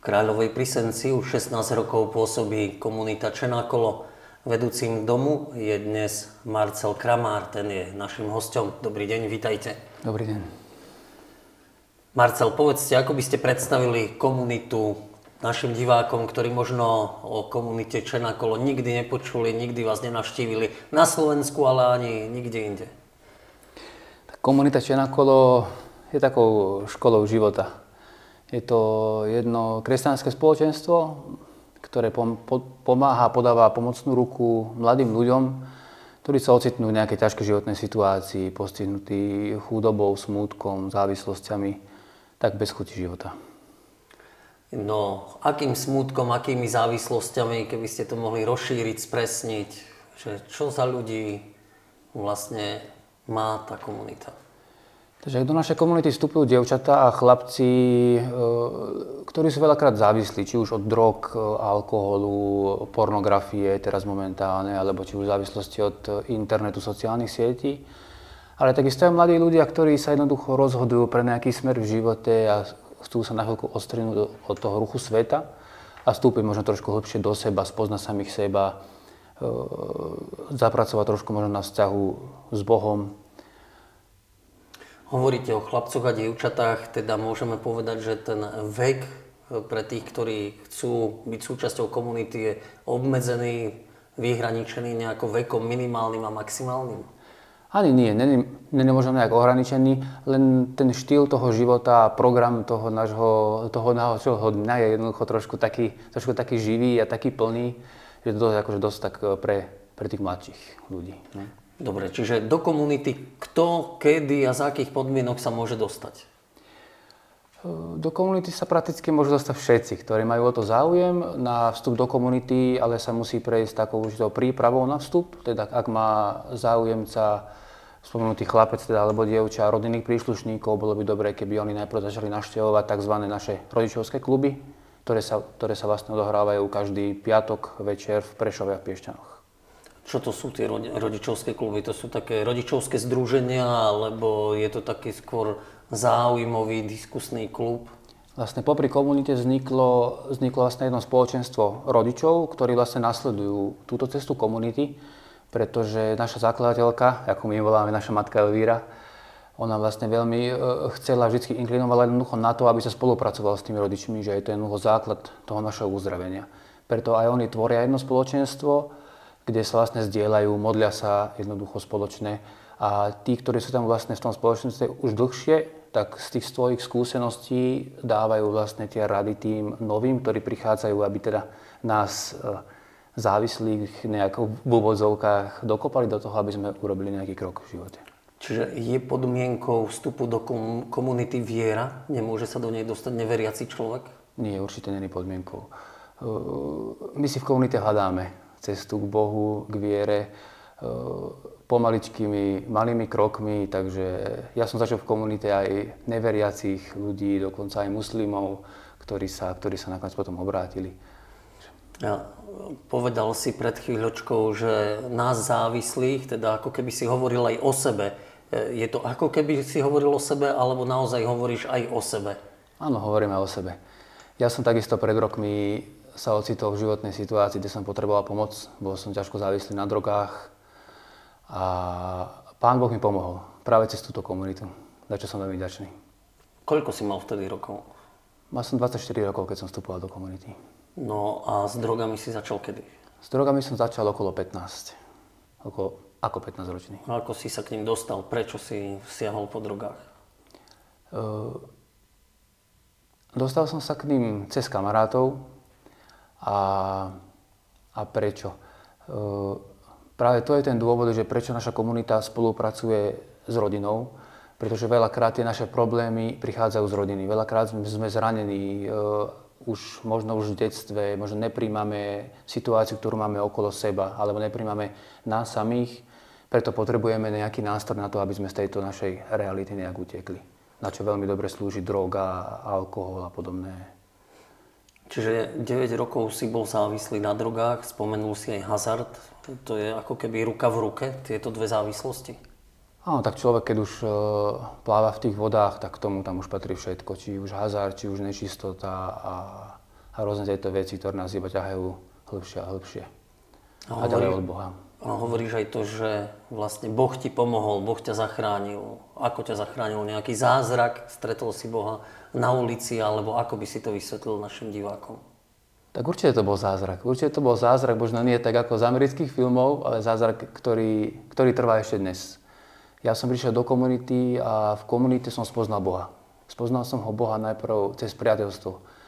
Kráľovej Prisenci už 16 rokov pôsobí komunita Čenákolo. Vedúcim domu je dnes Marcel Kramár, ten je našim hostom. Dobrý deň, vítajte. Dobrý deň. Marcel, povedzte, ako by ste predstavili komunitu našim divákom, ktorí možno o komunite Čenákolo nikdy nepočuli, nikdy vás nenavštívili na Slovensku, ale ani nikde inde. Tak komunita Čenákolo je takou školou života je to jedno kresťanské spoločenstvo, ktoré pomáha, podáva pomocnú ruku mladým ľuďom, ktorí sa ocitnú v nejakej ťažkej životnej situácii, postihnutí chudobou, smútkom, závislosťami, tak bez chuti života. No, akým smútkom, akými závislosťami, keby ste to mohli rozšíriť, spresniť, že čo za ľudí vlastne má tá komunita? Takže do našej komunity vstupujú dievčatá a chlapci, e, ktorí sú veľakrát závislí, či už od drog, e, alkoholu, pornografie teraz momentálne, alebo či už v závislosti od internetu, sociálnych sietí. Ale takisto aj mladí ľudia, ktorí sa jednoducho rozhodujú pre nejaký smer v živote a chcú sa na chvíľku ostrinúť od toho ruchu sveta a vstúpiť možno trošku hlbšie do seba, spoznať samých seba, e, zapracovať trošku možno na vzťahu s Bohom, Hovoríte o chlapcoch a dievčatách, teda môžeme povedať, že ten vek pre tých, ktorí chcú byť súčasťou komunity, je obmedzený, vyhraničený nejakou vekom minimálnym a maximálnym? Ani nie, není, možno nejak ohraničený, len ten štýl toho života, program toho nášho, toho nášho dňa je jednoducho trošku taký, trošku taký živý a taký plný, že to je akože dosť tak pre, pre tých mladších ľudí. Ne? Dobre, čiže do komunity kto, kedy a za akých podmienok sa môže dostať? Do komunity sa prakticky môžu dostať všetci, ktorí majú o to záujem na vstup do komunity, ale sa musí prejsť takou určitou prípravou na vstup. Teda ak má záujemca spomenutý chlapec teda, alebo dievča rodinných príslušníkov, bolo by dobré, keby oni najprv začali naštevovať tzv. naše rodičovské kluby, ktoré sa, ktoré sa vlastne odohrávajú každý piatok večer v Prešove a v Piešťanoch. Čo to sú tie rodičovské kluby? To sú také rodičovské združenia, alebo je to taký skôr záujmový diskusný klub? Vlastne popri komunite vzniklo, vzniklo vlastne jedno spoločenstvo rodičov, ktorí vlastne nasledujú túto cestu komunity, pretože naša zakladateľka, ako my voláme naša matka Elvíra, ona vlastne veľmi e, chcela, vždy inklinovala jednoducho na to, aby sa spolupracovala s tými rodičmi, že je to jednoducho základ toho našeho uzdravenia. Preto aj oni tvoria jedno spoločenstvo, kde sa vlastne zdieľajú, modlia sa jednoducho spoločne. A tí, ktorí sú tam vlastne v tom spoločenstve už dlhšie, tak z tých svojich skúseností dávajú vlastne tie rady tým novým, ktorí prichádzajú, aby teda nás e, závislých nejako v úvodzovkách dokopali do toho, aby sme urobili nejaký krok v živote. Čiže je podmienkou vstupu do komunity viera? Nemôže sa do nej dostať neveriaci človek? Nie, určite není podmienkou. E, my si v komunite hľadáme cestu k Bohu, k viere e, pomaličkými, malými krokmi, takže ja som začal v komunite aj neveriacich ľudí, dokonca aj muslimov, ktorí sa, ktorí sa nakoniec potom obrátili. Ja, povedal si pred chvíľočkou, že nás závislých, teda ako keby si hovoril aj o sebe. E, je to ako keby si hovoril o sebe, alebo naozaj hovoríš aj o sebe? Áno, hovoríme o sebe. Ja som takisto pred rokmi sa ocitol v životnej situácii, kde som potreboval pomoc. Bol som ťažko závislý na drogách a Pán Boh mi pomohol práve cez túto komunitu, za čo som veľmi ďačný. Koľko si mal vtedy rokov? Mal som 24 rokov, keď som vstupoval do komunity. No a s drogami si začal kedy? S drogami som začal okolo 15. Okolo, ako 15 ročný. A ako si sa k ním dostal? Prečo si siahol po drogách? Uh, dostal som sa k ním cez kamarátov, a, a prečo? E, práve to je ten dôvod, že prečo naša komunita spolupracuje s rodinou, pretože veľakrát tie naše problémy prichádzajú z rodiny. Veľakrát sme zranení, e, už možno už v detstve, možno nepríjmame situáciu, ktorú máme okolo seba, alebo nepríjmame nás samých, preto potrebujeme nejaký nástroj na to, aby sme z tejto našej reality nejak utekli. Na čo veľmi dobre slúži droga, alkohol a podobné Čiže 9 rokov si bol závislý na drogách, spomenul si aj hazard. To je ako keby ruka v ruke, tieto dve závislosti? Áno, tak človek, keď už uh, pláva v tých vodách, tak tomu tam už patrí všetko. Či už hazard, či už nečistota a a rôzne tieto veci, ktoré nás iba ťahajú hlbšie a hlbšie. A, A ďalej od Boha. A hovoríš aj to, že vlastne Boh ti pomohol, Boh ťa zachránil. Ako ťa zachránil? Nejaký zázrak? Stretol si Boha na ulici? Alebo ako by si to vysvetlil našim divákom? Tak určite to bol zázrak. Určite to bol zázrak, možno nie tak ako z amerických filmov, ale zázrak, ktorý, ktorý trvá ešte dnes. Ja som prišiel do komunity a v komunite som spoznal Boha. Spoznal som ho Boha najprv cez priateľstvo.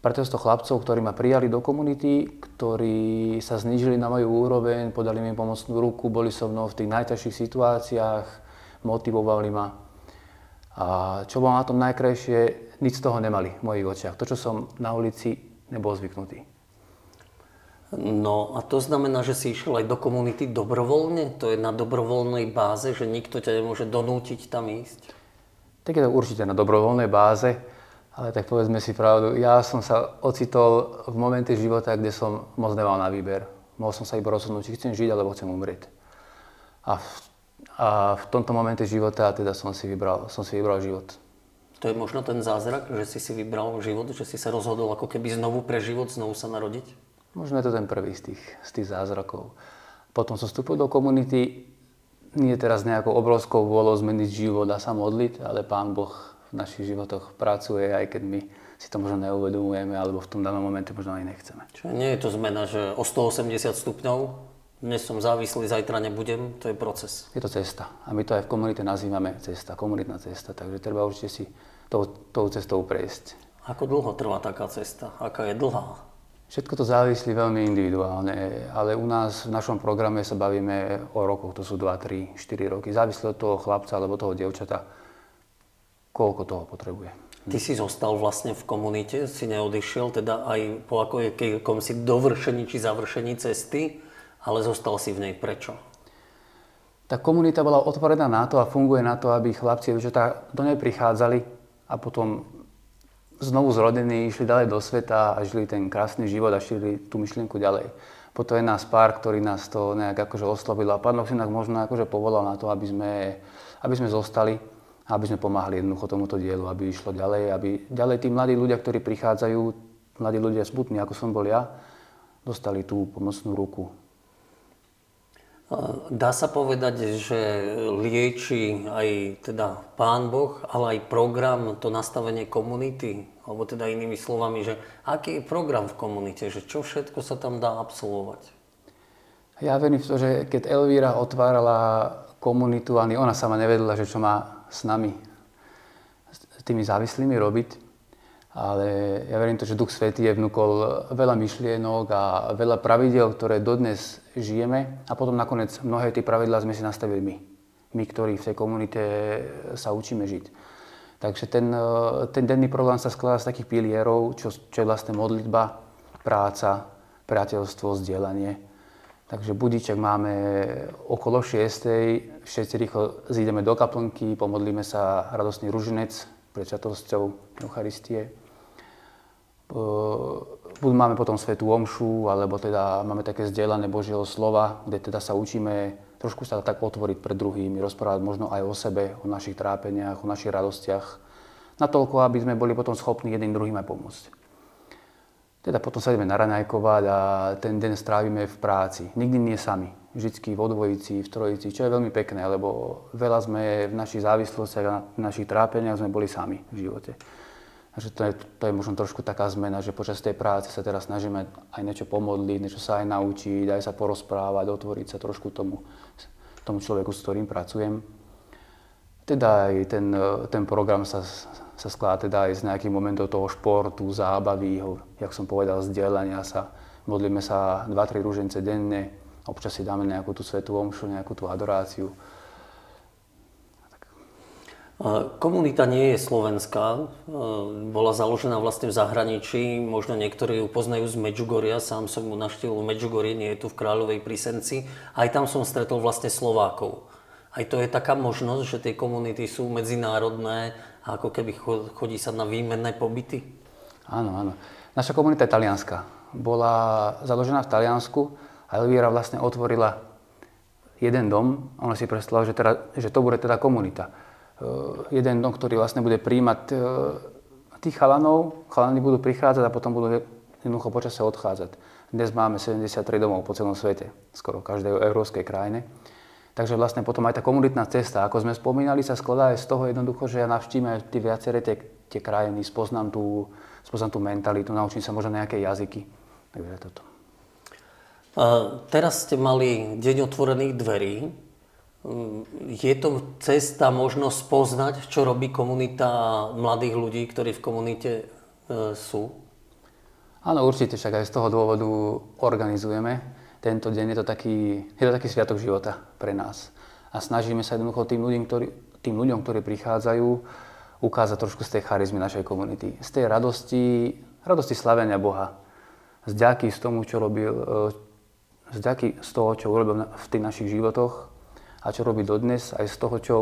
Priateľstvo chlapcov, ktorí ma prijali do komunity, ktorí sa znížili na moju úroveň, podali mi pomocnú ruku, boli so mnou v tých najťažších situáciách, motivovali ma. A čo bolo na tom najkrajšie, nič z toho nemali v mojich očiach. To, čo som na ulici, nebol zvyknutý. No a to znamená, že si išiel aj do komunity dobrovoľne? To je na dobrovoľnej báze, že nikto ťa nemôže donútiť tam ísť? Tak je to určite na dobrovoľnej báze, ale tak povedzme si pravdu, ja som sa ocitol v momente života, kde som moc nemal na výber. Mohol som sa iba rozhodnúť, či chcem žiť, alebo chcem umrieť. A v, a v tomto momente života teda som si vybral, som si vybral život. To je možno ten zázrak, že si si vybral život, že si sa rozhodol ako keby znovu pre život, znovu sa narodiť? Možno je to ten prvý z tých, z tých zázrakov. Potom som vstúpil do komunity, nie teraz nejakou obrovskou vôľou zmeniť život a sa modliť, ale Pán Boh v našich životoch pracuje, aj keď my si to možno neuvedomujeme, alebo v tom danom momente možno aj nechceme. Čiže nie je to zmena, že o 180 stupňov, dnes som závislý, zajtra nebudem, to je proces. Je to cesta. A my to aj v komunite nazývame cesta, komunitná cesta. Takže treba určite si tou, tou cestou prejsť. Ako dlho trvá taká cesta? Aká je dlhá? Všetko to závislí veľmi individuálne, ale u nás v našom programe sa bavíme o rokoch, to sú 2, 3, 4 roky. Závislí od toho chlapca alebo toho dievčata, koľko toho potrebuje. Ty si zostal vlastne v komunite, si neodišiel, teda aj po ako je si dovršení či završení cesty, ale zostal si v nej. Prečo? Tá komunita bola otvorená na to a funguje na to, aby chlapci a do nej prichádzali a potom znovu zrodení išli ďalej do sveta a žili ten krásny život a šírili tú myšlienku ďalej. Potom je nás pár, ktorý nás to nejak akože oslovil a Pán Boh si nás možno akože povolal na to, aby sme, aby sme zostali aby sme pomáhali jednoducho tomuto dielu, aby išlo ďalej, aby ďalej tí mladí ľudia, ktorí prichádzajú, mladí ľudia smutní, ako som bol ja, dostali tú pomocnú ruku. Dá sa povedať, že lieči aj teda Pán Boh, ale aj program, to nastavenie komunity, alebo teda inými slovami, že aký je program v komunite, že čo všetko sa tam dá absolvovať? Ja verím v to, že keď Elvíra otvárala komunitu, ani ona sama nevedela, že čo má s nami, s tými závislými robiť, ale ja verím to, že Duch Svetý je vnúkol veľa myšlienok a veľa pravidel, ktoré dodnes žijeme a potom nakoniec mnohé tie pravidlá sme si nastavili my. My, ktorí v tej komunite sa učíme žiť. Takže ten, ten denný program sa skladá z takých pilierov, čo, čo je vlastne modlitba, práca, priateľstvo, zdieľanie. Takže budíček máme okolo 6. Všetci rýchlo zídeme do kaplnky, pomodlíme sa radostný ruženec pred sviatosťou Eucharistie. Máme potom svetú omšu, alebo teda máme také zdieľané Božieho slova, kde teda sa učíme trošku sa tak otvoriť pred druhými, rozprávať možno aj o sebe, o našich trápeniach, o našich radostiach, natoľko, aby sme boli potom schopní jedným druhým aj pomôcť. Teda potom sa ideme naraňajkovať a ten deň strávime v práci. Nikdy nie sami. Vždycky vo dvojici, v trojici, čo je veľmi pekné, lebo veľa sme v našich závislostiach a v našich trápeniach sme boli sami v živote. Takže to je, to je možno trošku taká zmena, že počas tej práce sa teraz snažíme aj niečo pomodliť, niečo sa aj naučiť, aj sa porozprávať, otvoriť sa trošku tomu, tomu človeku, s ktorým pracujem. Teda aj ten, ten program sa, sa skladá teda aj z nejakých momentov toho športu, zábavy, jak som povedal, zdieľania sa. Modlíme sa 2-3 rúžence denne, občas si dáme nejakú tú svetú omšu, nejakú tú adoráciu. Komunita nie je slovenská, bola založená vlastne v zahraničí, možno niektorí ju poznajú z Medžugoria, sám som ju naštívil v Medžugorie, nie je tu v Kráľovej Prisenci. Aj tam som stretol vlastne Slovákov. Aj to je taká možnosť, že tie komunity sú medzinárodné a ako keby chodí sa na výmenné pobyty? Áno, áno. Naša komunita je talianská. Bola založená v Taliansku a Elvíra vlastne otvorila jeden dom a ona si predstavila, že, teda, že to bude teda komunita jeden dom, ktorý vlastne bude príjmať tých chalanov. Chalani budú prichádzať a potom budú jednoducho počasie odchádzať. Dnes máme 73 domov po celom svete, skoro v každej európskej krajine. Takže vlastne potom aj tá komunitná cesta, ako sme spomínali, sa skladá aj z toho jednoducho, že ja navštívim aj tie viaceré tie, tie krajiny, spoznám tú, spoznám tú mentalitu, naučím sa možno nejaké jazyky. Takže toto. A teraz ste mali deň otvorených dverí. Je to cesta možno spoznať, čo robí komunita mladých ľudí, ktorí v komunite e, sú? Áno, určite, však aj z toho dôvodu organizujeme. Tento deň je to taký, je to taký sviatok života pre nás. A snažíme sa jednoducho tým ľuďom, ktorí, tým ľuďom, ktorí prichádzajú, ukázať trošku z tej charizmy našej komunity. Z tej radosti, radosti slavenia Boha. Z z tomu, čo robil, e, z z toho, čo urobil v tých našich životoch a čo robí dodnes, aj z toho, čo,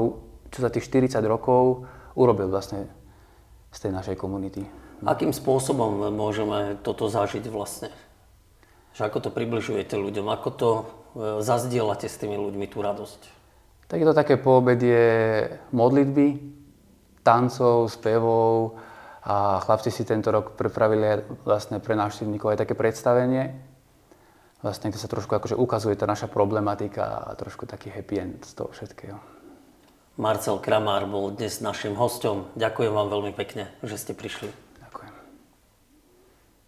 čo za tých 40 rokov urobil vlastne z tej našej komunity. Akým spôsobom môžeme toto zažiť vlastne? Že ako to približujete ľuďom? Ako to e, zazdielate s tými ľuďmi tú radosť? Tak je to také poobedie modlitby, tancov, spevov a chlapci si tento rok pripravili vlastne pre návštevníkov aj také predstavenie, vlastne kde sa trošku akože ukazuje tá naša problematika a trošku taký happy end z toho všetkého. Marcel Kramár bol dnes našim hostom. Ďakujem vám veľmi pekne, že ste prišli.